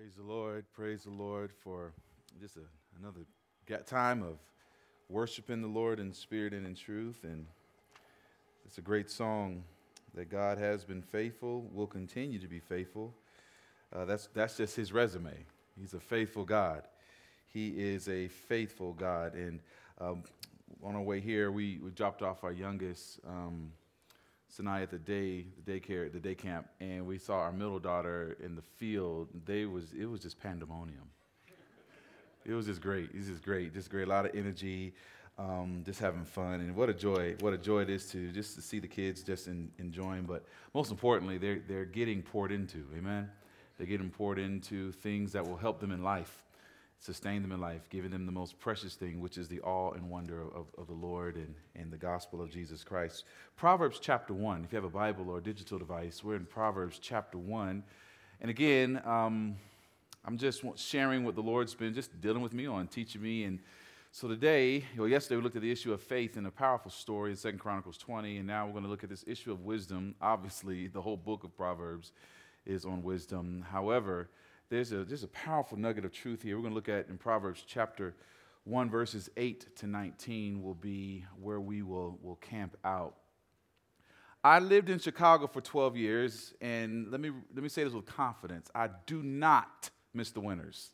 Praise the Lord. Praise the Lord for just a, another time of worshiping the Lord in spirit and in truth. And it's a great song that God has been faithful, will continue to be faithful. Uh, that's, that's just his resume. He's a faithful God. He is a faithful God. And um, on our way here, we, we dropped off our youngest. Um, Sinai at the day, the daycare, the day camp, and we saw our middle daughter in the field. They was it was just pandemonium. It was just great. It was just great, just great. A lot of energy, um, just having fun, and what a joy! What a joy it is to just to see the kids just in, enjoying. But most importantly, they're they're getting poured into. Amen. They're getting poured into things that will help them in life sustain them in life, giving them the most precious thing, which is the awe and wonder of, of the Lord and, and the gospel of Jesus Christ. Proverbs chapter 1, if you have a Bible or a digital device, we're in Proverbs chapter 1. And again, um, I'm just sharing what the Lord's been just dealing with me on, teaching me. And so today, well, yesterday we looked at the issue of faith in a powerful story in Second Chronicles 20, and now we're going to look at this issue of wisdom. Obviously, the whole book of Proverbs is on wisdom. However, there's a, there's a powerful nugget of truth here. We're going to look at in Proverbs chapter 1, verses 8 to 19 will be where we will, will camp out. I lived in Chicago for 12 years, and let me, let me say this with confidence I do not miss the winters.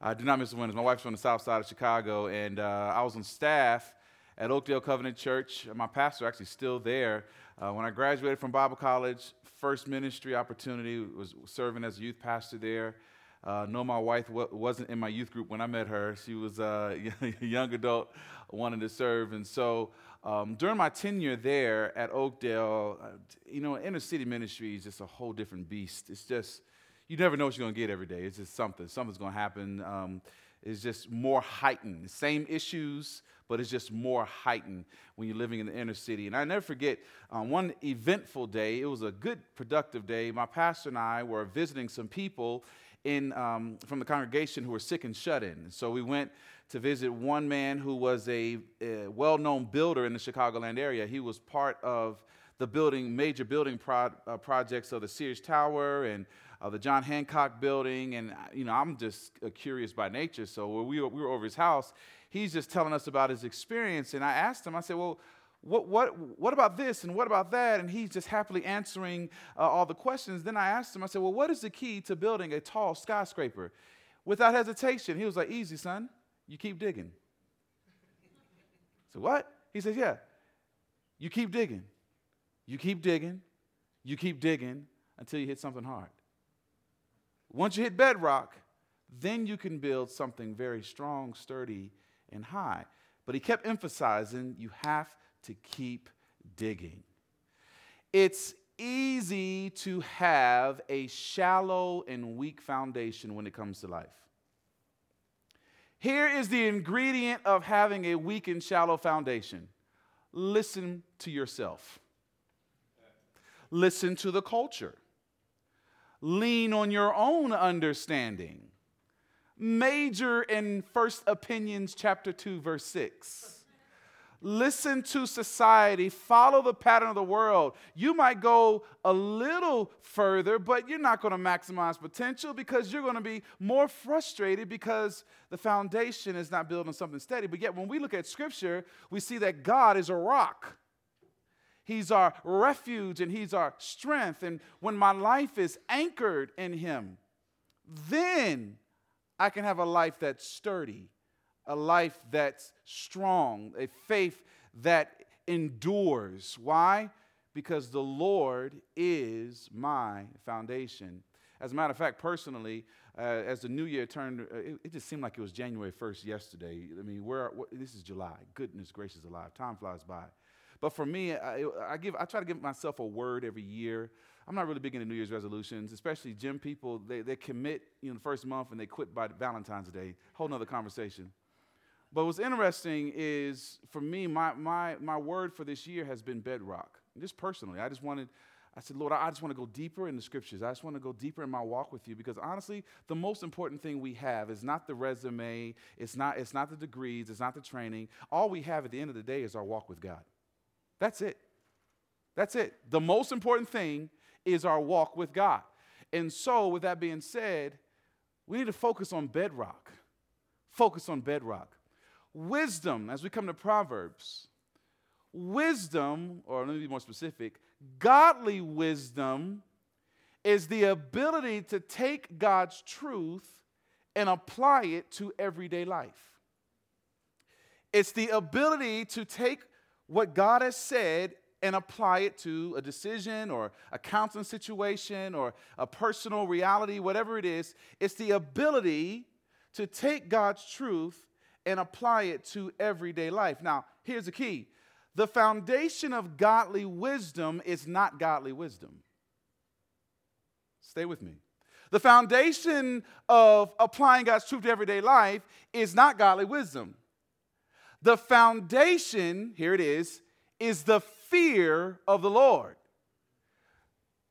I do not miss the winters. My wife's from the south side of Chicago, and uh, I was on staff at Oakdale Covenant Church. My pastor actually still there. Uh, when I graduated from Bible college, first ministry opportunity was serving as a youth pastor there. Uh, no, my wife w- wasn't in my youth group when I met her. She was a young adult wanting to serve. And so um, during my tenure there at Oakdale, uh, you know, inner city ministry is just a whole different beast. It's just, you never know what you're going to get every day. It's just something. Something's going to happen. Um, it's just more heightened. Same issues, but it's just more heightened when you're living in the inner city. And I never forget um, one eventful day, it was a good, productive day. My pastor and I were visiting some people in, um, from the congregation who were sick and shut in. So we went to visit one man who was a, a well known builder in the Chicagoland area. He was part of the building, major building pro- uh, projects of the Sears Tower and uh, the John Hancock building. And, you know, I'm just uh, curious by nature. So we were, we were over his house he's just telling us about his experience. And I asked him, I said, well, what, what, what about this and what about that? And he's just happily answering uh, all the questions. Then I asked him, I said, well, what is the key to building a tall skyscraper? Without hesitation, he was like, easy, son. You keep digging. So what? He says, yeah. You keep digging. You keep digging. You keep digging until you hit something hard. Once you hit bedrock, then you can build something very strong, sturdy, and high. But he kept emphasizing you have to keep digging. It's easy to have a shallow and weak foundation when it comes to life. Here is the ingredient of having a weak and shallow foundation listen to yourself, listen to the culture, lean on your own understanding major in First Corinthians, chapter 2, verse 6. Listen to society, follow the pattern of the world. You might go a little further, but you're not going to maximize potential because you're going to be more frustrated because the foundation is not built on something steady. But yet, when we look at Scripture, we see that God is a rock. He's our refuge and He's our strength. And when my life is anchored in Him, then I can have a life that's sturdy, a life that's strong, a faith that endures. Why? Because the Lord is my foundation. As a matter of fact, personally, uh, as the new year turned, uh, it, it, just seemed like it was January 1st yesterday. I mean, where, this is July. Goodness gracious alive. Time flies by. But for me, I, I, give, I try to give myself a word every year I'm not really big into New Year's resolutions, especially gym people. They, they commit you know, the first month and they quit by Valentine's Day. Whole nother conversation. But what's interesting is for me, my, my, my word for this year has been bedrock. Just personally, I just wanted, I said, Lord, I just want to go deeper in the scriptures. I just want to go deeper in my walk with you because honestly, the most important thing we have is not the resume, it's not, it's not the degrees, it's not the training. All we have at the end of the day is our walk with God. That's it. That's it. The most important thing is our walk with God. And so, with that being said, we need to focus on bedrock. Focus on bedrock. Wisdom, as we come to Proverbs, wisdom, or let me be more specific, godly wisdom is the ability to take God's truth and apply it to everyday life. It's the ability to take what God has said and apply it to a decision or a counseling situation or a personal reality, whatever it is. It's the ability to take God's truth and apply it to everyday life. Now, here's the key the foundation of godly wisdom is not godly wisdom. Stay with me. The foundation of applying God's truth to everyday life is not godly wisdom. The foundation, here it is, is the fear of the Lord.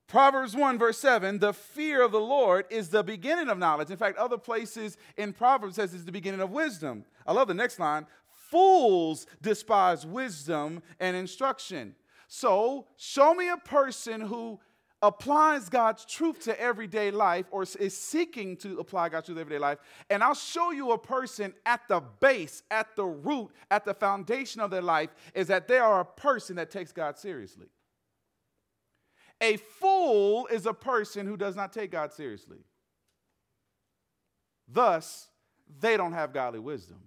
Proverbs 1, verse 7 the fear of the Lord is the beginning of knowledge. In fact, other places in Proverbs says it's the beginning of wisdom. I love the next line fools despise wisdom and instruction. So, show me a person who applies God's truth to everyday life or is seeking to apply God's truth to everyday life, and I'll show you a person at the base, at the root, at the foundation of their life is that they are a person that takes God seriously. A fool is a person who does not take God seriously. Thus, they don't have godly wisdom.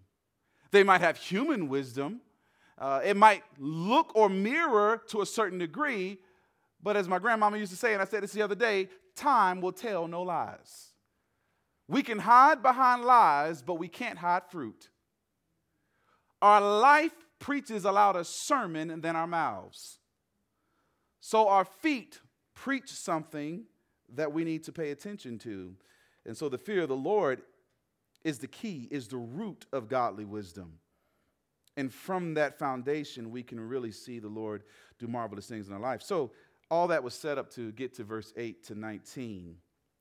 They might have human wisdom. Uh, it might look or mirror to a certain degree, but as my grandmama used to say, and I said this the other day, time will tell no lies. We can hide behind lies, but we can't hide fruit. Our life preaches a louder sermon than our mouths. So our feet preach something that we need to pay attention to. And so the fear of the Lord is the key, is the root of godly wisdom. And from that foundation, we can really see the Lord do marvelous things in our life. So all that was set up to get to verse 8 to 19.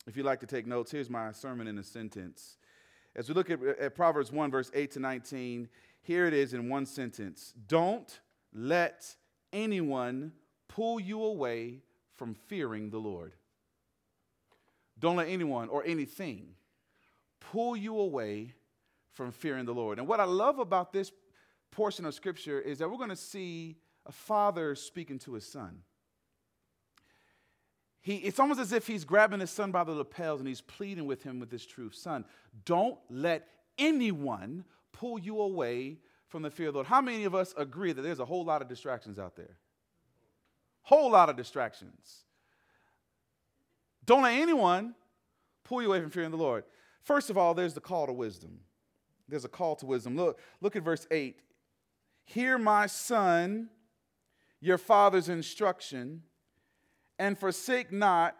If you'd like to take notes, here's my sermon in a sentence. As we look at, at Proverbs 1, verse 8 to 19, here it is in one sentence Don't let anyone pull you away from fearing the Lord. Don't let anyone or anything pull you away from fearing the Lord. And what I love about this portion of scripture is that we're going to see a father speaking to his son. He, it's almost as if he's grabbing his son by the lapels and he's pleading with him with this truth Son, don't let anyone pull you away from the fear of the Lord. How many of us agree that there's a whole lot of distractions out there? Whole lot of distractions. Don't let anyone pull you away from fearing the Lord. First of all, there's the call to wisdom. There's a call to wisdom. Look, look at verse 8. Hear my son, your father's instruction and forsake not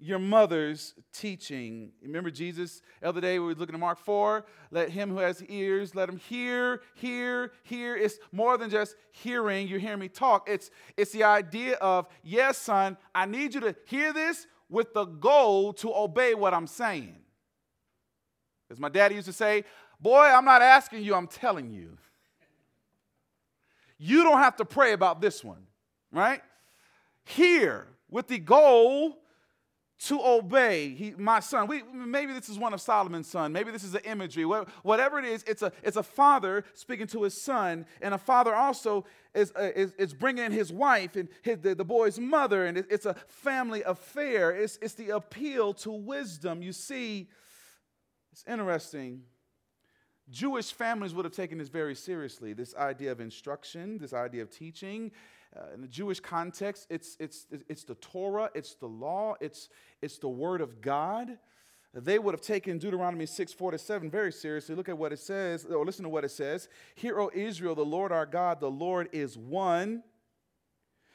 your mother's teaching. Remember Jesus the other day we were looking at Mark 4? Let him who has ears, let him hear, hear, hear. It's more than just hearing, you're hearing me talk. It's, it's the idea of, yes, son, I need you to hear this with the goal to obey what I'm saying. As my daddy used to say, boy, I'm not asking you, I'm telling you. You don't have to pray about this one, right? Hear with the goal to obey he, my son. We, maybe this is one of Solomon's son. Maybe this is an imagery. Whatever it is, it's a, it's a father speaking to his son, and a father also is, uh, is, is bringing in his wife and his, the, the boy's mother, and it, it's a family affair. It's, it's the appeal to wisdom. You see, it's interesting. Jewish families would have taken this very seriously this idea of instruction, this idea of teaching. Uh, in the Jewish context, it's, it's, it's the Torah, it's the law, it's, it's the Word of God. They would have taken Deuteronomy 6, 4 to 7 very seriously. Look at what it says, or listen to what it says. Hear, O Israel, the Lord our God, the Lord is one.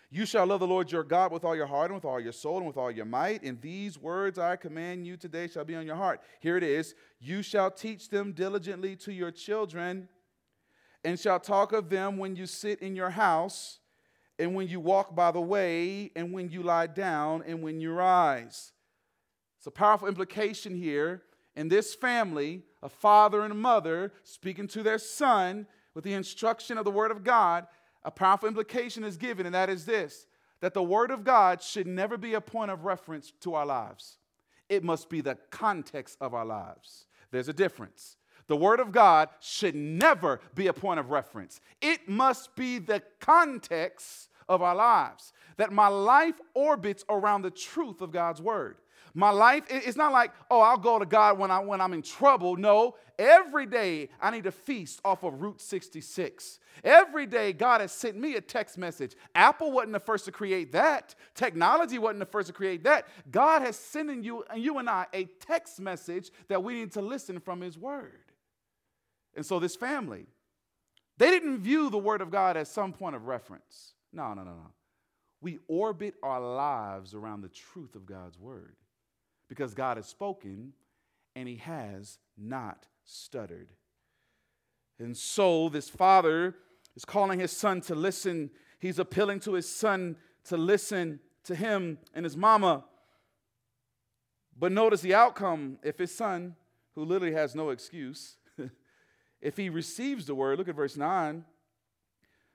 You shall love the Lord your God with all your heart and with all your soul and with all your might. And these words I command you today shall be on your heart. Here it is. You shall teach them diligently to your children and shall talk of them when you sit in your house and when you walk by the way, and when you lie down, and when you rise. It's a powerful implication here. In this family, a father and a mother speaking to their son with the instruction of the Word of God, a powerful implication is given, and that is this that the Word of God should never be a point of reference to our lives. it must be the context of our lives. There's a difference. The Word of God should never be a point of reference, it must be the context of our lives. That my life orbits around the truth of God's Word. My life, it's not like, oh, I'll go to God when, I, when I'm in trouble. No, every day I need to feast off of Route 66. Every day God has sent me a text message. Apple wasn't the first to create that. Technology wasn't the first to create that. God has sent you and you and I a text message that we need to listen from His Word. And so this family, they didn't view the Word of God as some point of reference. No, no, no, no. We orbit our lives around the truth of God's Word because God has spoken and he has not stuttered. And so this father is calling his son to listen. He's appealing to his son to listen to him and his mama. But notice the outcome if his son, who literally has no excuse, if he receives the word, look at verse 9.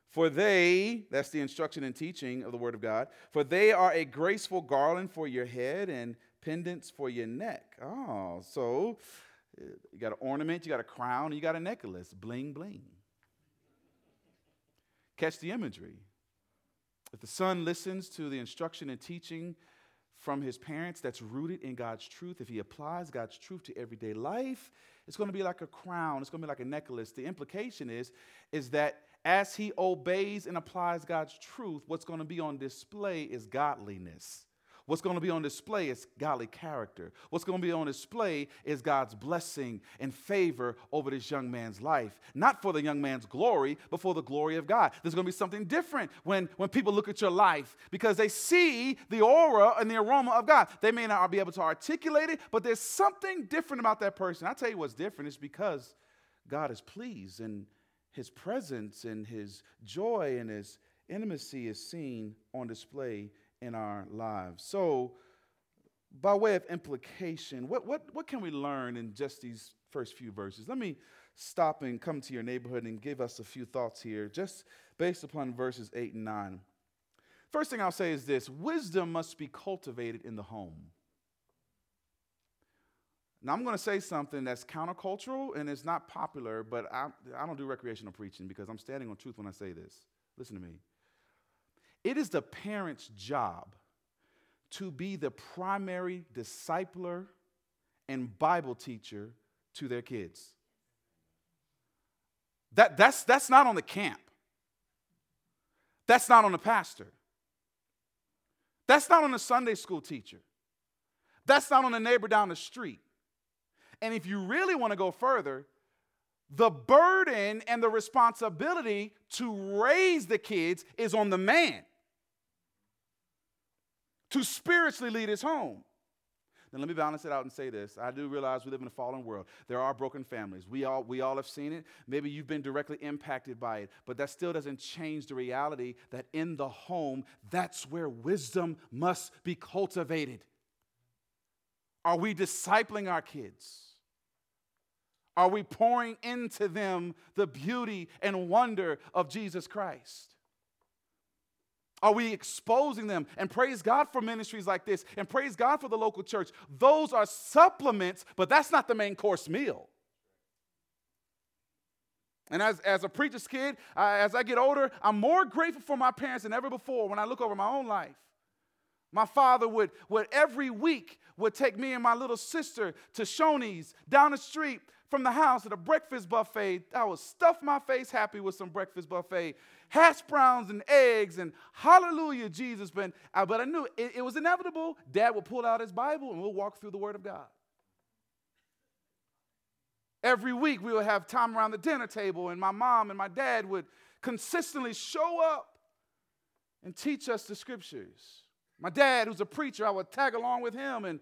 For they, that's the instruction and teaching of the word of God, for they are a graceful garland for your head and pendants for your neck. Oh, so you got an ornament, you got a crown, you got a necklace, bling, bling. Catch the imagery. If the son listens to the instruction and teaching from his parents that's rooted in God's truth, if he applies God's truth to everyday life, it's going to be like a crown, it's going to be like a necklace. The implication is, is that as he obeys and applies God's truth, what's going to be on display is godliness. What's going to be on display is godly character. What's going to be on display is God's blessing and favor over this young man's life. Not for the young man's glory, but for the glory of God. There's going to be something different when, when people look at your life because they see the aura and the aroma of God. They may not be able to articulate it, but there's something different about that person. I tell you what's different It's because God is pleased and his presence and his joy and his intimacy is seen on display in our lives. So, by way of implication, what, what, what can we learn in just these first few verses? Let me stop and come to your neighborhood and give us a few thoughts here, just based upon verses 8 and 9. First thing I'll say is this wisdom must be cultivated in the home. Now, I'm going to say something that's countercultural and it's not popular, but I, I don't do recreational preaching because I'm standing on truth when I say this. Listen to me. It is the parent's job to be the primary discipler and Bible teacher to their kids. That, that's, that's not on the camp. That's not on the pastor. That's not on the Sunday school teacher. That's not on the neighbor down the street. And if you really want to go further, the burden and the responsibility to raise the kids is on the man to spiritually lead his home. Now, let me balance it out and say this. I do realize we live in a fallen world. There are broken families. We all, we all have seen it. Maybe you've been directly impacted by it, but that still doesn't change the reality that in the home, that's where wisdom must be cultivated. Are we discipling our kids? Are we pouring into them the beauty and wonder of Jesus Christ? Are we exposing them? And praise God for ministries like this, and praise God for the local church. Those are supplements, but that's not the main course meal. And as, as a preacher's kid, as I get older, I'm more grateful for my parents than ever before when I look over my own life. My father would, would every week would take me and my little sister to Shoney's down the street from the house at a breakfast buffet. I would stuff my face happy with some breakfast buffet hash browns and eggs and hallelujah, Jesus. But, uh, but I knew it, it was inevitable. Dad would pull out his Bible and we'll walk through the Word of God. Every week we would have time around the dinner table, and my mom and my dad would consistently show up and teach us the scriptures. My dad, who's a preacher, I would tag along with him and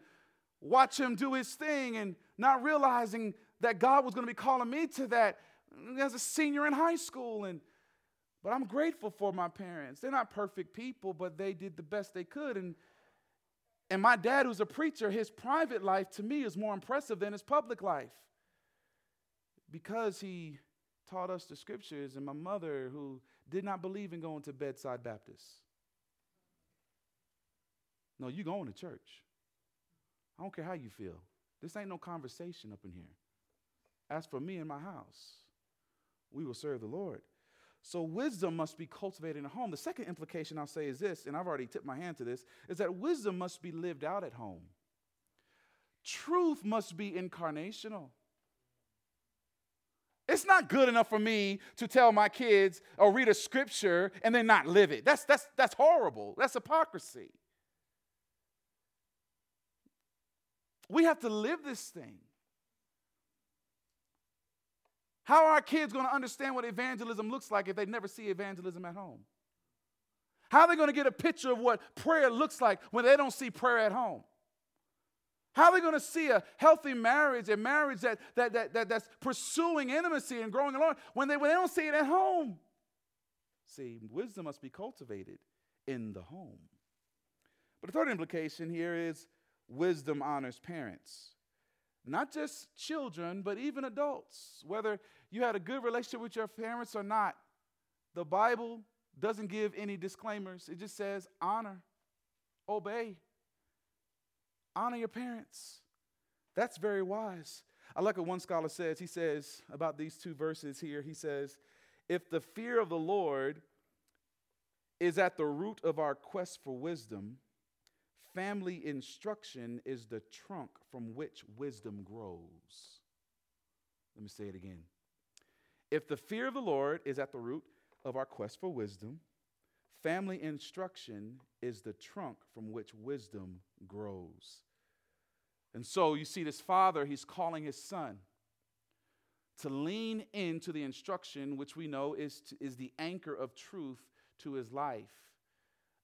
watch him do his thing and not realizing that God was going to be calling me to that as a senior in high school. And but I'm grateful for my parents. They're not perfect people, but they did the best they could. And, and my dad, who's a preacher, his private life to me is more impressive than his public life because he taught us the scriptures, and my mother, who did not believe in going to bedside Baptist. No, you going to church. I don't care how you feel. This ain't no conversation up in here. As for me and my house, we will serve the Lord. So wisdom must be cultivated in the home. The second implication I'll say is this, and I've already tipped my hand to this, is that wisdom must be lived out at home. Truth must be incarnational. It's not good enough for me to tell my kids or read a scripture and then not live it. That's, that's, that's horrible. That's hypocrisy. We have to live this thing. How are our kids going to understand what evangelism looks like if they never see evangelism at home? How are they going to get a picture of what prayer looks like when they don't see prayer at home? How are they going to see a healthy marriage, a marriage that, that, that, that, that's pursuing intimacy and growing along when they, when they don't see it at home? See, wisdom must be cultivated in the home. But the third implication here is wisdom honors parents. Not just children, but even adults. Whether you had a good relationship with your parents or not, the Bible doesn't give any disclaimers. It just says honor, obey, honor your parents. That's very wise. I like what one scholar says. He says about these two verses here, he says, if the fear of the Lord is at the root of our quest for wisdom, family instruction is the trunk from which wisdom grows. Let me say it again. If the fear of the Lord is at the root of our quest for wisdom, family instruction is the trunk from which wisdom grows. And so you see, this father, he's calling his son to lean into the instruction, which we know is, to, is the anchor of truth to his life,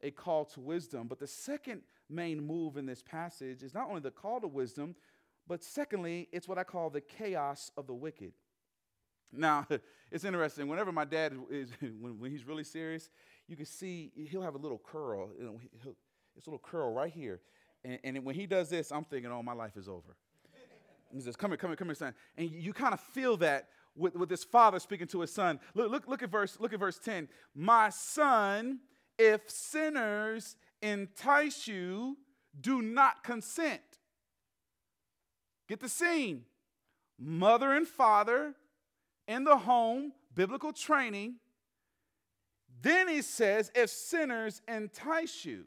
a call to wisdom. But the second main move in this passage is not only the call to wisdom, but secondly, it's what I call the chaos of the wicked. Now, it's interesting. Whenever my dad is, when, when he's really serious, you can see he'll have a little curl. You know, he'll, it's a little curl right here. And, and when he does this, I'm thinking, oh, my life is over. He says, come here, come here, come here, son. And you, you kind of feel that with, with this father speaking to his son. Look, look, look, at verse, look at verse 10. My son, if sinners entice you, do not consent. Get the scene. Mother and father in the home, biblical training. Then he says, if sinners entice you.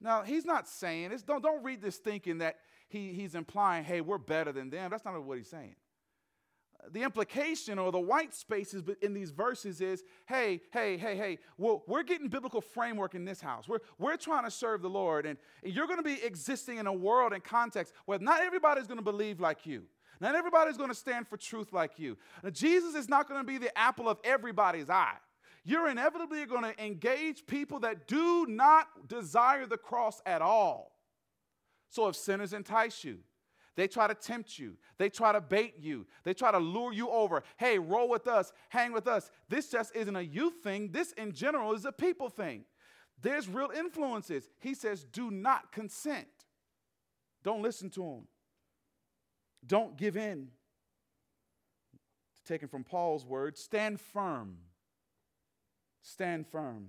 Now, he's not saying this. Don't, don't read this thinking that he, he's implying, hey, we're better than them. That's not what he's saying the implication or the white spaces in these verses is hey, hey, hey, hey, well, we're getting biblical framework in this house. We're, we're trying to serve the Lord, and, you're going to be existing in a world and context where not everybody's going to believe like you. Not everybody's going to stand for truth like you. Now, Jesus is not going to be the apple of everybody's eye. You're inevitably going to engage people that do not desire the cross at all. So if sinners entice you, they try to tempt you. They try to bait you. They try to lure you over. Hey, roll with us, hang with us. This just isn't a youth thing. This, in general, is a people thing. There's real influences. He says, do not consent. Don't listen to them. Don't give in. Taken from Paul's words, stand firm. Stand firm.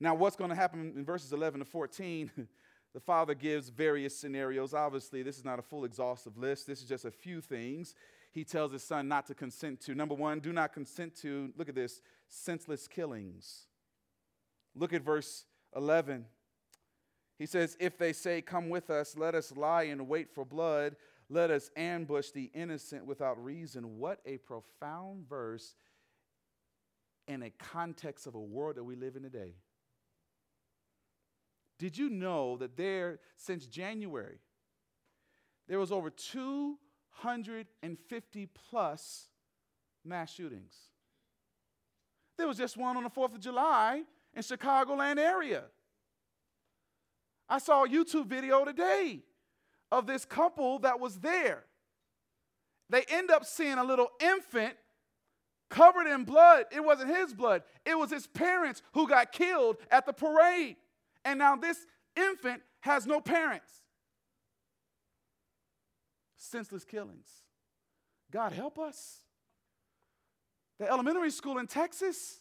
Now, what's going to happen in verses 11 to 14? The Father gives various scenarios. Obviously, this is not a full exhaustive list, this is just a few things he tells his son not to consent to. Number one, do not consent to, look at this, senseless killings. Look at verse 11. He says, If they say, Come with us, let us lie and wait for blood, let us ambush the innocent without reason. What a profound verse in a context of a world that we live in today. Did you know that there, since January, there was over 250 plus mass shootings? There was just one on the 4th of July in Chicagoland area. I saw a YouTube video today of this couple that was there. They end up seeing a little infant covered in blood. It wasn't his blood, it was his parents who got killed at the parade. And now this infant has no parents. Senseless killings. God help us. The elementary school in Texas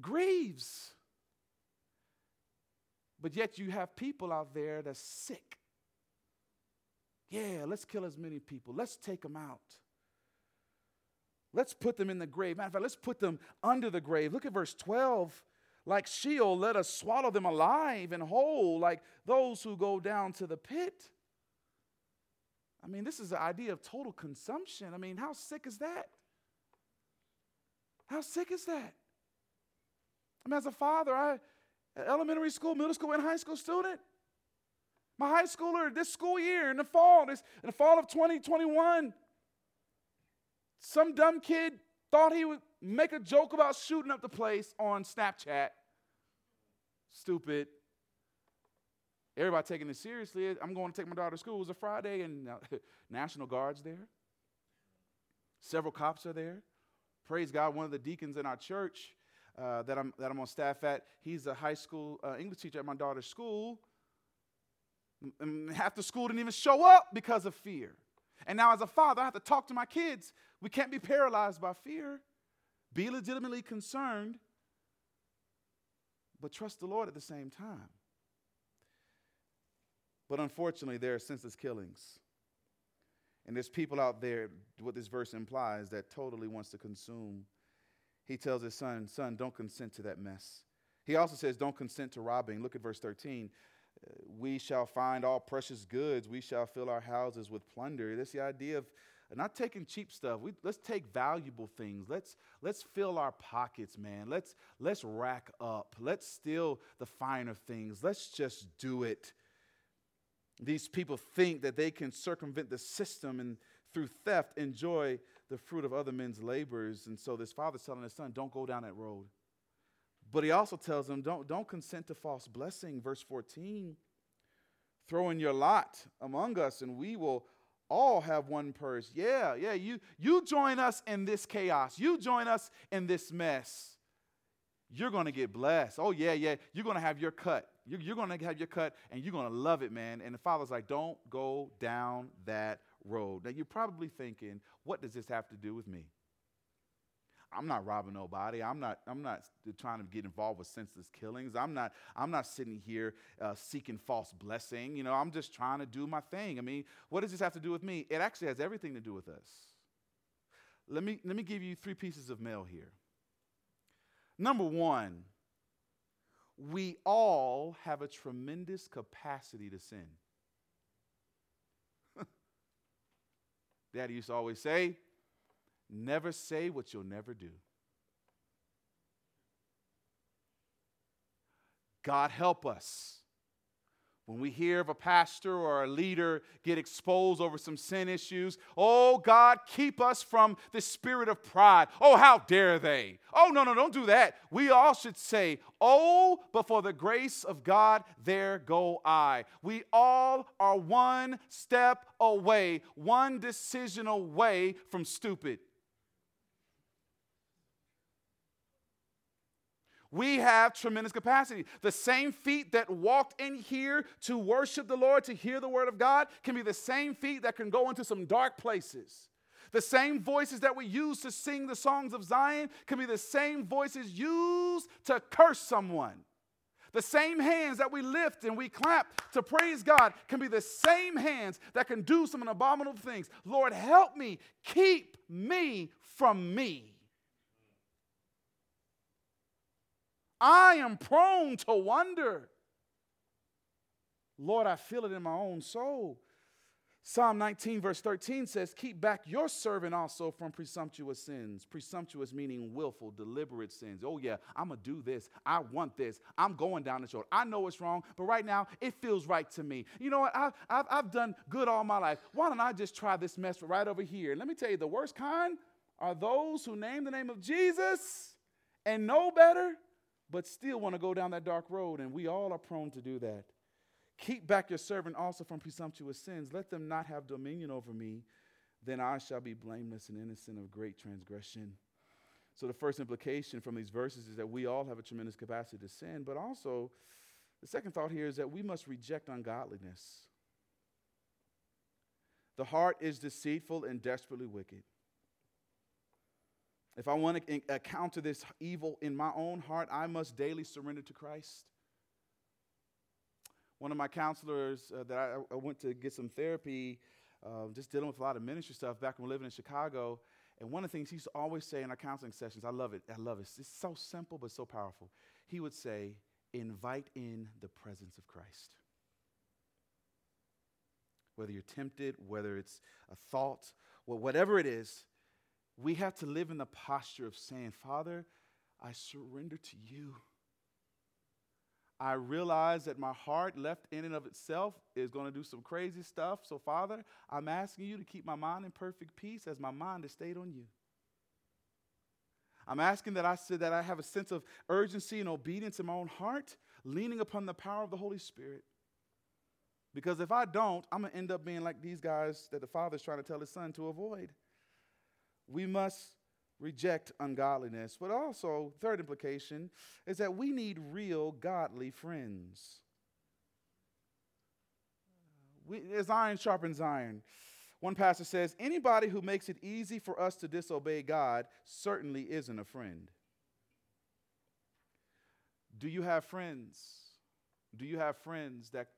grieves. But yet you have people out there that's sick. Yeah, let's kill as many people. Let's take them out. Let's put them in the grave. Matter of fact, let's put them under the grave. Look at verse 12. Like Sheol, let us swallow them alive and whole, like those who go down to the pit. I mean, this is the idea of total consumption. I mean, how sick is that? How sick is that? I mean, as a father, I elementary school, middle school, and high school student. My high schooler this school year in the fall, this in the fall of 2021, some dumb kid thought he would make a joke about shooting up the place on Snapchat. Stupid. Everybody taking it seriously. I'm going to take my daughter to school. It was a Friday, and National Guard's there. Several cops are there. Praise God, one of the deacons in our church uh, that, I'm, that I'm on staff at, he's a high school uh, English teacher at my daughter's school. And half the school didn't even show up because of fear. And now, as a father, I have to talk to my kids. We can't be paralyzed by fear. Be legitimately concerned, but trust the Lord at the same time. But unfortunately, there are senseless killings. And there's people out there, what this verse implies, that totally wants to consume. He tells his son, Son, don't consent to that mess. He also says, Don't consent to robbing. Look at verse 13. Uh, we shall find all precious goods. We shall fill our houses with plunder. That's the idea of not taking cheap stuff. We, let's take valuable things. Let's, let's fill our pockets, man. Let's, let's rack up. Let's steal the finer things. Let's just do it. These people think that they can circumvent the system and through theft enjoy the fruit of other men's labors. And so this father's telling his son, don't go down that road. But he also tells him, don't, don't consent to false blessing. Verse 14 throw in your lot among us, and we will all have one purse. Yeah, yeah, you, you join us in this chaos, you join us in this mess. You're going to get blessed. Oh, yeah, yeah. You're going to have your cut. You're, you're going to have your cut and you're going to love it, man. And the father's like, don't go down that road. Now, you're probably thinking, what does this have to do with me? I'm not robbing nobody. I'm not, I'm not trying to get involved with senseless killings. I'm not, I'm not sitting here uh, seeking false blessing. You know, I'm just trying to do my thing. I mean, what does this have to do with me? It actually has everything to do with us. Let me, let me give you three pieces of mail here. Number one, we all have a tremendous capacity to sin. Daddy used to always say, never say what you'll never do. God help us when we hear of a pastor or a leader get exposed over some sin issues, oh God, keep us from the spirit of pride. Oh, how dare they? Oh, no, no, don't do that. We all should say, Oh, but for the grace of God, there go I. We all are one step away, one decision away from stupid. We have tremendous capacity. The same feet that walked in here to worship the Lord, to hear the word of God, can be the same feet that can go into some dark places. The same voices that we use to sing the songs of Zion can be the same voices used to curse someone. The same hands that we lift and we clap to praise God can be the same hands that can do some abominable things. Lord, help me, keep me from me. I am prone to wonder. Lord, I feel it in my own soul. Psalm 19, verse 13 says, Keep back your servant also from presumptuous sins. Presumptuous meaning willful, deliberate sins. Oh, yeah, I'm going to do this. I want this. I'm going down this road. I know it's wrong, but right now it feels right to me. You know what? I've, I've, I've done good all my life. Why don't I just try this mess right over here? And let me tell you, the worst kind are those who name the name of Jesus and know better but still want to go down that dark road, and we all are prone to do that. Keep back your servant also from presumptuous sins. Let them not have dominion over me. Then I shall be blameless and innocent of great transgression. So, the first implication from these verses is that we all have a tremendous capacity to sin, but also the second thought here is that we must reject ungodliness. The heart is deceitful and desperately wicked. If I want to encounter this evil in my own heart, I must daily surrender to Christ. One of my counselors uh, that I, I, went to get some therapy, uh, just dealing with a lot of ministry stuff back when living in Chicago. And one of the things he used to always say in our counseling sessions, I love it, I love it. It's so simple but so powerful. He would say, invite in the presence of Christ. Whether you're tempted, whether it's a thought, well, whatever it is, we have to live in the posture of saying, Father, I surrender to you. I realize that my heart, left in and of itself, is going to do some crazy stuff. So, Father, I'm asking you to keep my mind in perfect peace as my mind is stayed on you. I'm asking that I said that I have a sense of urgency and obedience in my own heart, leaning upon the power of the Holy Spirit. Because if I don't, I'm going to end up being like these guys that the father's trying to tell his son to avoid. We must reject ungodliness. But also, third implication is that we need real godly friends. We, as iron sharpens iron. One pastor says, anybody who makes it easy for us to disobey God certainly isn't a friend. Do you have friends? Do you have friends that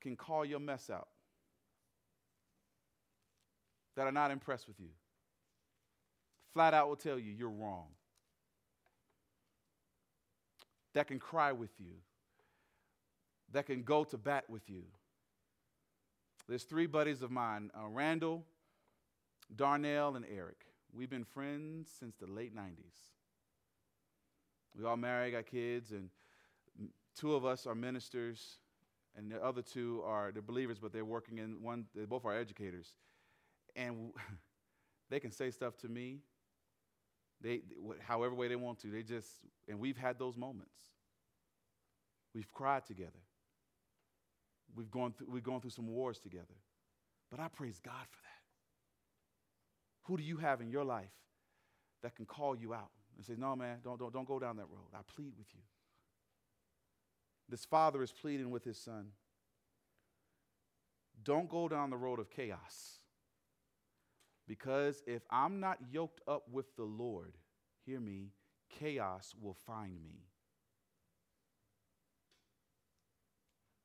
can call your mess out? That are not impressed with you? Flat out will tell you you're wrong. That can cry with you, that can go to bat with you. There's three buddies of mine uh, Randall, Darnell, and Eric. We've been friends since the late 90s. We all married, got kids, and two of us are ministers, and the other two are they're believers, but they're working in one. They both are educators, and they can say stuff to me they, however way they want to, they just, and we've had those moments. We've cried together. We've gone through, we've gone through some wars together. But I praise God for that. Who do you have in your life that can call you out and say, no, man, don't, don't, don't go down that road. I plead with you. This father is pleading with his son. Don't go down the road of chaos. Because if I'm not yoked up with the Lord, hear me, chaos will find me.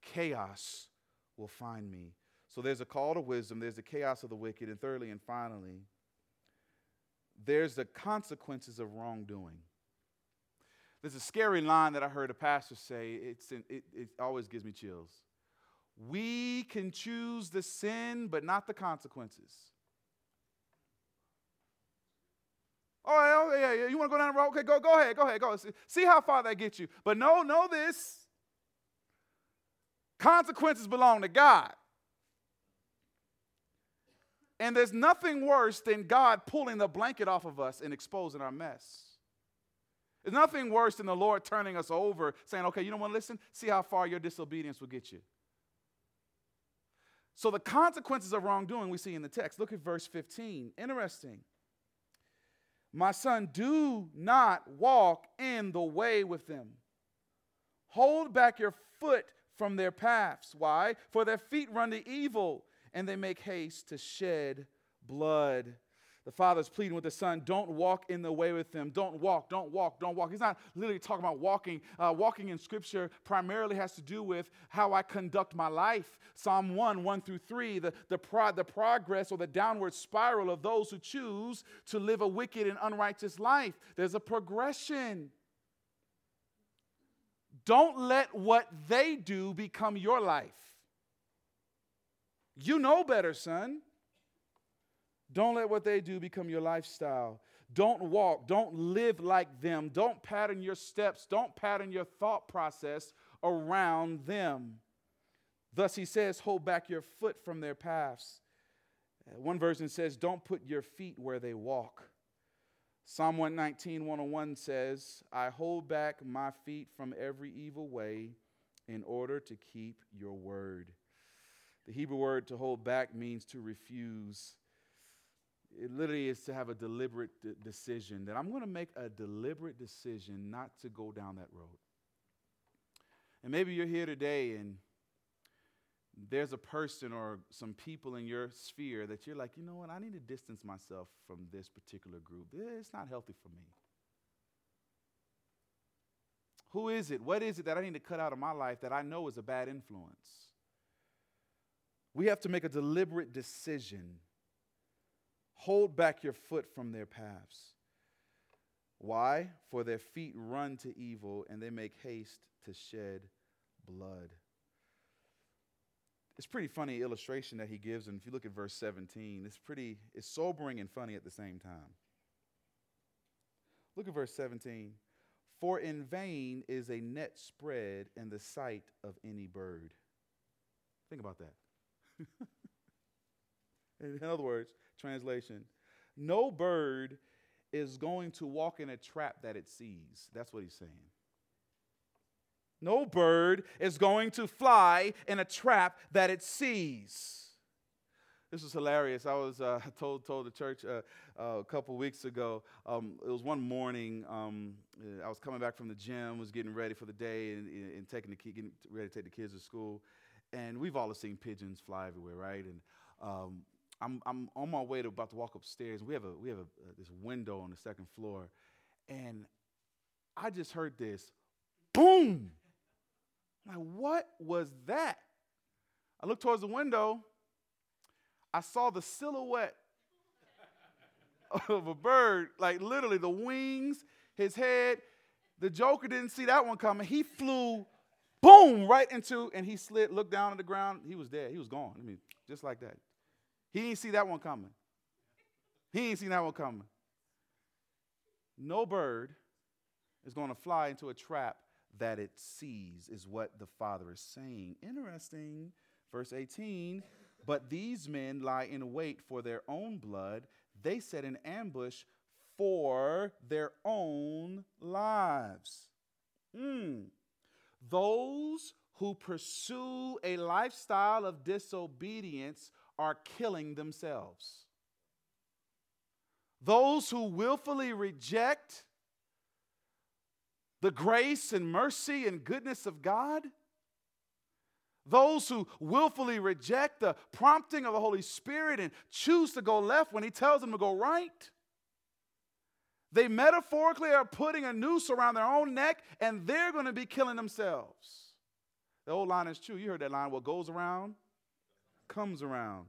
Chaos will find me. So there's a call to wisdom, there's the chaos of the wicked, and thirdly and finally, there's the consequences of wrongdoing. There's a scary line that I heard a pastor say, it's in, it, it always gives me chills. We can choose the sin, but not the consequences. Oh, yeah, yeah. You want to go down the road? Okay, go, go ahead, go ahead, go. See how far that gets you. But no, know this. Consequences belong to God. And there's nothing worse than God pulling the blanket off of us and exposing our mess. There's nothing worse than the Lord turning us over, saying, okay, you don't want to listen? See how far your disobedience will get you. So, the consequences of wrongdoing we see in the text. Look at verse 15. Interesting. My son, do not walk in the way with them. Hold back your foot from their paths. Why? For their feet run to evil, and they make haste to shed blood. The father's pleading with the son, don't walk in the way with them. Don't walk, don't walk, don't walk. He's not literally talking about walking. Uh, walking in scripture primarily has to do with how I conduct my life. Psalm 1, 1 through 3, the, the, pro- the progress or the downward spiral of those who choose to live a wicked and unrighteous life. There's a progression. Don't let what they do become your life. You know better, son. Don't let what they do become your lifestyle. Don't walk, don't live like them. Don't pattern your steps, don't pattern your thought process around them. Thus, he says, hold back your foot from their paths. Uh, one version says, don't put your feet where they walk. Psalm 119, 101 says, I hold back my feet from every evil way in order to keep your word. The Hebrew word to hold back means to refuse it literally is to have a deliberate de- decision that I'm going to make a deliberate decision not to go down that road. And maybe you're here today and there's a person or some people in your sphere that you're like, you know what, I need to distance myself from this particular group. It's not healthy for me. Who is it? What is it that I need to cut out of my life that I know is a bad influence? We have to make a deliberate decision. Hold back your foot from their paths. Why? For their feet run to evil and they make haste to shed blood. It's pretty funny illustration that he gives, and if you look at verse 17, it's pretty, it's sobering and funny at the same time. Look at verse 17. For in vain is a net spread in the sight of any bird. Think about that. in other words, translation, no bird is going to walk in a trap that it sees. That's what he's saying. No bird is going to fly in a trap that it sees. This was hilarious. I was uh, told told the church uh, uh, a couple weeks ago. Um, it was one morning. Um, I was coming back from the gym, was getting ready for the day, and, and taking the kid, getting ready to take the kids to school. And we've all seen pigeons fly everywhere, right? And um, I'm, I'm on my way to about to walk upstairs. We have a we have a, uh, this window on the second floor, and I just heard this boom. I'm like, what was that? I looked towards the window. I saw the silhouette of a bird, like literally the wings, his head. The Joker didn't see that one coming. He flew, boom, right into, and he slid, looked down at the ground. He was dead. He was gone. I mean, just like that. He didn't see that one coming. He ain't seen that one coming. No bird is going to fly into a trap that it sees, is what the Father is saying. Interesting. Verse 18 But these men lie in wait for their own blood, they set an ambush for their own lives. Mm. Those who pursue a lifestyle of disobedience are killing themselves. Those who willfully reject the grace and mercy and goodness of God, those who willfully reject the prompting of the Holy Spirit and choose to go left when He tells them to go right, they metaphorically are putting a noose around their own neck and they're going to be killing themselves. The old line is true. You heard that line what goes around comes around.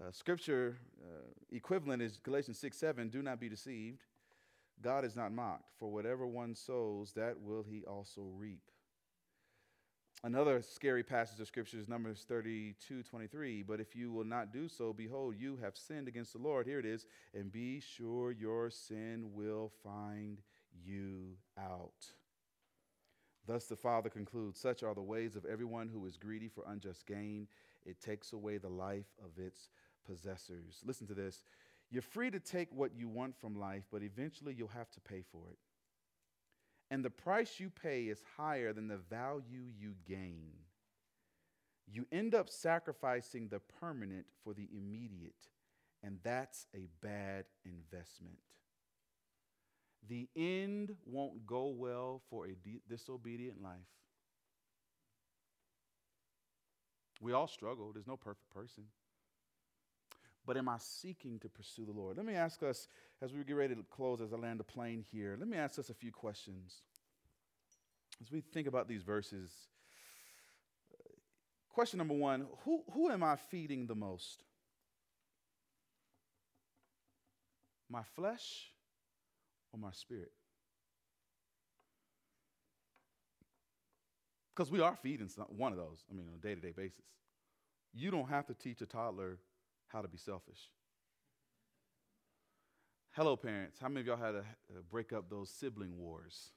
Uh, scripture uh, equivalent is Galatians 6 7. Do not be deceived. God is not mocked, for whatever one sows, that will he also reap. Another scary passage of scripture is Numbers 32 23. But if you will not do so, behold, you have sinned against the Lord. Here it is. And be sure your sin will find you out. Thus the Father concludes Such are the ways of everyone who is greedy for unjust gain. It takes away the life of its possessors. Listen to this. You're free to take what you want from life, but eventually you'll have to pay for it. And the price you pay is higher than the value you gain. You end up sacrificing the permanent for the immediate, and that's a bad investment. The end won't go well for a disobedient life. We all struggle, there's no perfect person but am I seeking to pursue the Lord? Let me ask us, as we get ready to close, as I land the plane here, let me ask us a few questions. As we think about these verses, question number one who, who am I feeding the most? My flesh or my spirit? Because we are feeding some, one of those, I mean, on a day to day basis. You don't have to teach a toddler how to be selfish. Hello, parents. How many of y'all had to break up those sibling wars?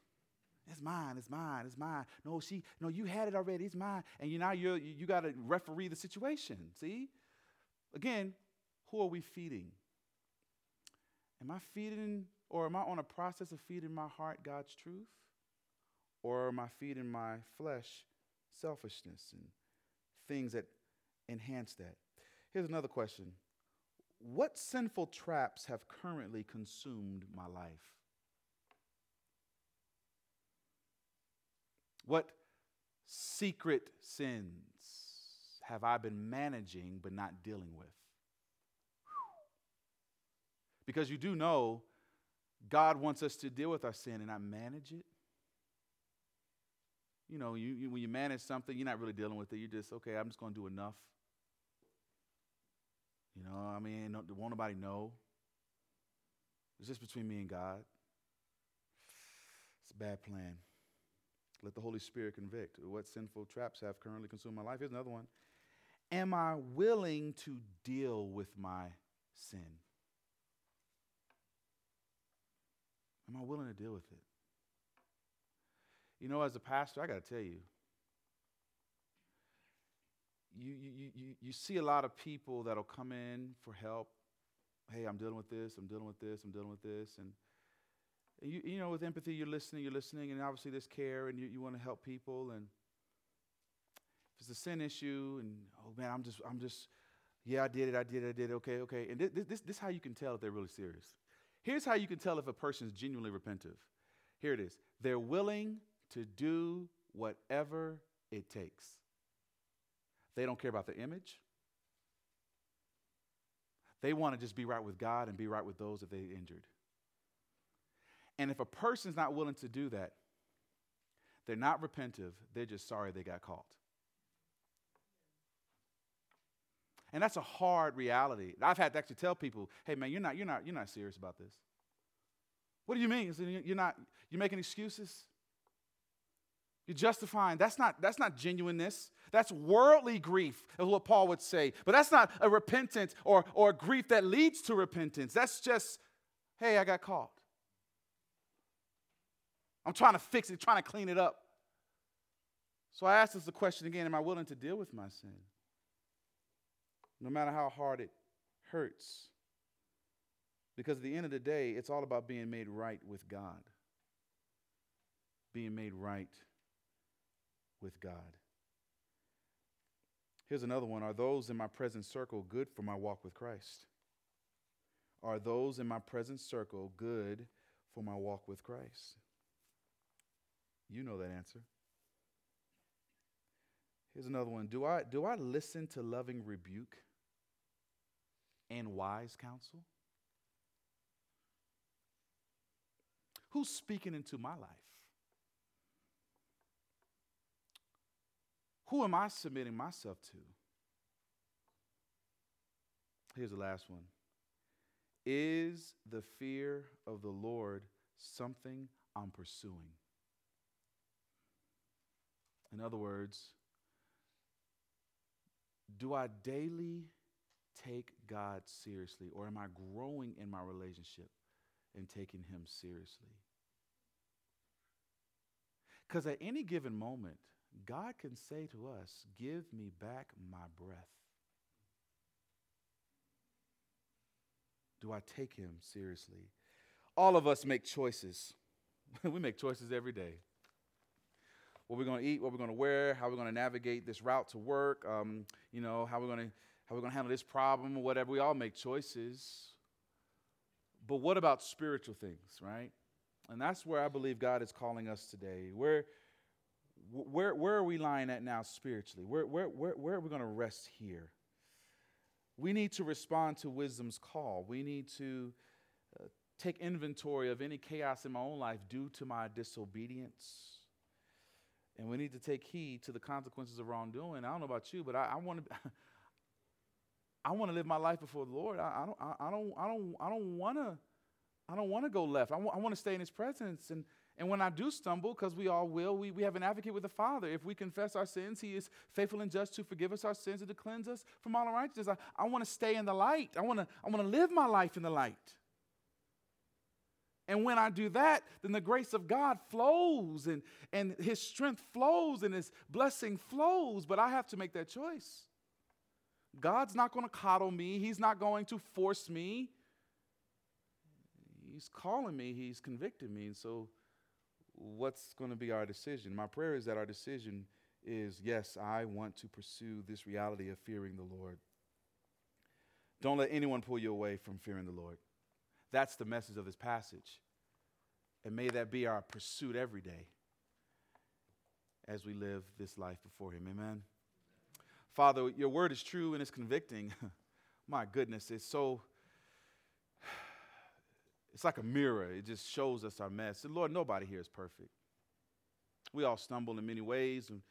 It's mine. It's mine. It's mine. No, she. No, you had it already. It's mine. And you now you're, you you got to referee the situation. See, again, who are we feeding? Am I feeding, or am I on a process of feeding my heart God's truth, or am I feeding my flesh selfishness and things that enhance that? Here's another question What sinful traps have currently consumed my life? What secret sins have I been managing but not dealing with? Because you do know God wants us to deal with our sin and not manage it. You know, you, you, when you manage something, you're not really dealing with it. You're just, okay, I'm just going to do enough. You know, I mean, won't nobody know. It's just between me and God. It's a bad plan. Let the Holy Spirit convict. What sinful traps have currently consumed my life? Here's another one. Am I willing to deal with my sin? Am I willing to deal with it? You know, as a pastor, I got to tell you, you, you, you, you see a lot of people that'll come in for help. Hey, I'm dealing with this, I'm dealing with this, I'm dealing with this. And, you, you know, with empathy, you're listening, you're listening, and obviously there's care and you, you want to help people. And if it's a sin issue, and oh man, I'm just, I'm just, yeah, I did it, I did it, I did it, okay, okay. And this, this, this is how you can tell if they're really serious. Here's how you can tell if a person is genuinely repentive. Here it is they're willing to do whatever it takes. They don't care about the image. They want to just be right with God and be right with those that they injured. And if a person's not willing to do that, they're not repentive, they're just sorry they got caught. And that's a hard reality. I've had to actually tell people, hey man, you're not, you're not, you're not serious about this. What do you mean? You're not, you're making excuses? You're justifying. That's not, that's not genuineness. That's worldly grief, is what Paul would say. But that's not a repentance or, or grief that leads to repentance. That's just, hey, I got caught. I'm trying to fix it, trying to clean it up. So I ask us the question again Am I willing to deal with my sin? No matter how hard it hurts. Because at the end of the day, it's all about being made right with God. Being made right with God. Here's another one Are those in my present circle good for my walk with Christ? Are those in my present circle good for my walk with Christ? You know that answer. Here's another one. Do I, do I listen to loving rebuke and wise counsel? Who's speaking into my life? Who am I submitting myself to? Here's the last one. Is the fear of the Lord something I'm pursuing? In other words, do I daily take God seriously or am I growing in my relationship and taking Him seriously? Because at any given moment, God can say to us, Give me back my breath. Do I take Him seriously? All of us make choices. we make choices every day what we're going to eat, what we're going to wear, how we're going to navigate this route to work, um, you know, how we're going to how we're going to handle this problem or whatever. We all make choices. But what about spiritual things, right? And that's where I believe God is calling us today. Where where, where are we lying at now spiritually? Where, where, where, where are we going to rest here? We need to respond to wisdom's call. We need to uh, take inventory of any chaos in my own life due to my disobedience and we need to take heed to the consequences of wrongdoing. I don't know about you, but I, I want to. I want to live my life before the Lord. I, I don't. I, I, don't. I don't. I don't want to. I don't want to go left. I, w- I want to stay in His presence. And and when I do stumble, because we all will, we, we have an advocate with the Father. If we confess our sins, He is faithful and just to forgive us our sins and to cleanse us from all unrighteousness. I, I want to stay in the light. I want to. I want to live my life in the light. And when I do that, then the grace of God flows and, and His strength flows and His blessing flows. But I have to make that choice. God's not going to coddle me, He's not going to force me. He's calling me, He's convicting me. And so, what's going to be our decision? My prayer is that our decision is yes, I want to pursue this reality of fearing the Lord. Don't let anyone pull you away from fearing the Lord. That's the message of this passage. And may that be our pursuit every day as we live this life before Him. Amen. Father, your word is true and it's convicting. My goodness, it's so, it's like a mirror. It just shows us our mess. And Lord, nobody here is perfect. We all stumble in many ways. And,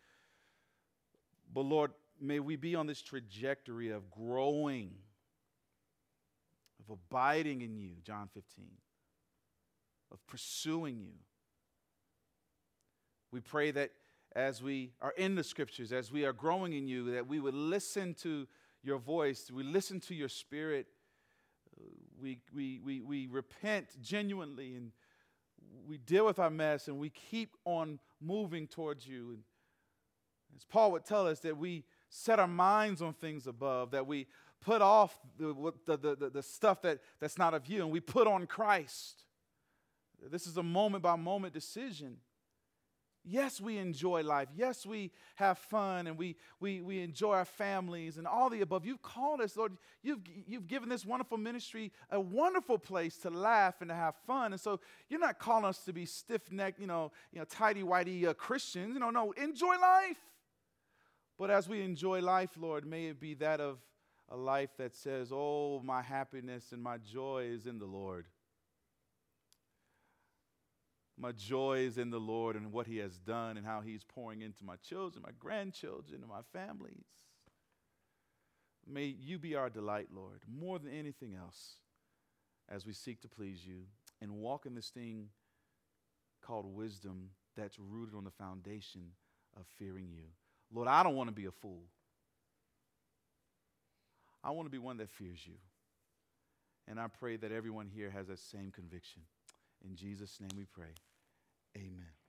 but Lord, may we be on this trajectory of growing, of abiding in you, John 15, of pursuing you. We pray that as we are in the scriptures, as we are growing in you, that we would listen to your voice, we listen to your spirit, we, we, we, we repent genuinely and we deal with our mess and we keep on moving towards you. And as Paul would tell us, that we set our minds on things above, that we put off the, the, the, the, stuff that, that's not of you and we put on Christ. This is a moment by moment decision. Yes, we enjoy life. Yes, we have fun and we, we, we enjoy our families and all the above. You've called us, Lord. You've, you've given this wonderful ministry a wonderful place to laugh and to have fun. And so you're not calling us to be stiff necked, you know, you know tidy whitey uh, Christians. You know, no, enjoy life. But as we enjoy life, Lord, may it be that of a life that says, Oh, my happiness and my joy is in the Lord. My joy is in the Lord and what He has done and how He's pouring into my children, my grandchildren, and my families. May you be our delight, Lord, more than anything else, as we seek to please you and walk in this thing called wisdom that's rooted on the foundation of fearing you. Lord, I don't want to be a fool. I want to be one that fears you. And I pray that everyone here has that same conviction. In Jesus' name we pray. Amen.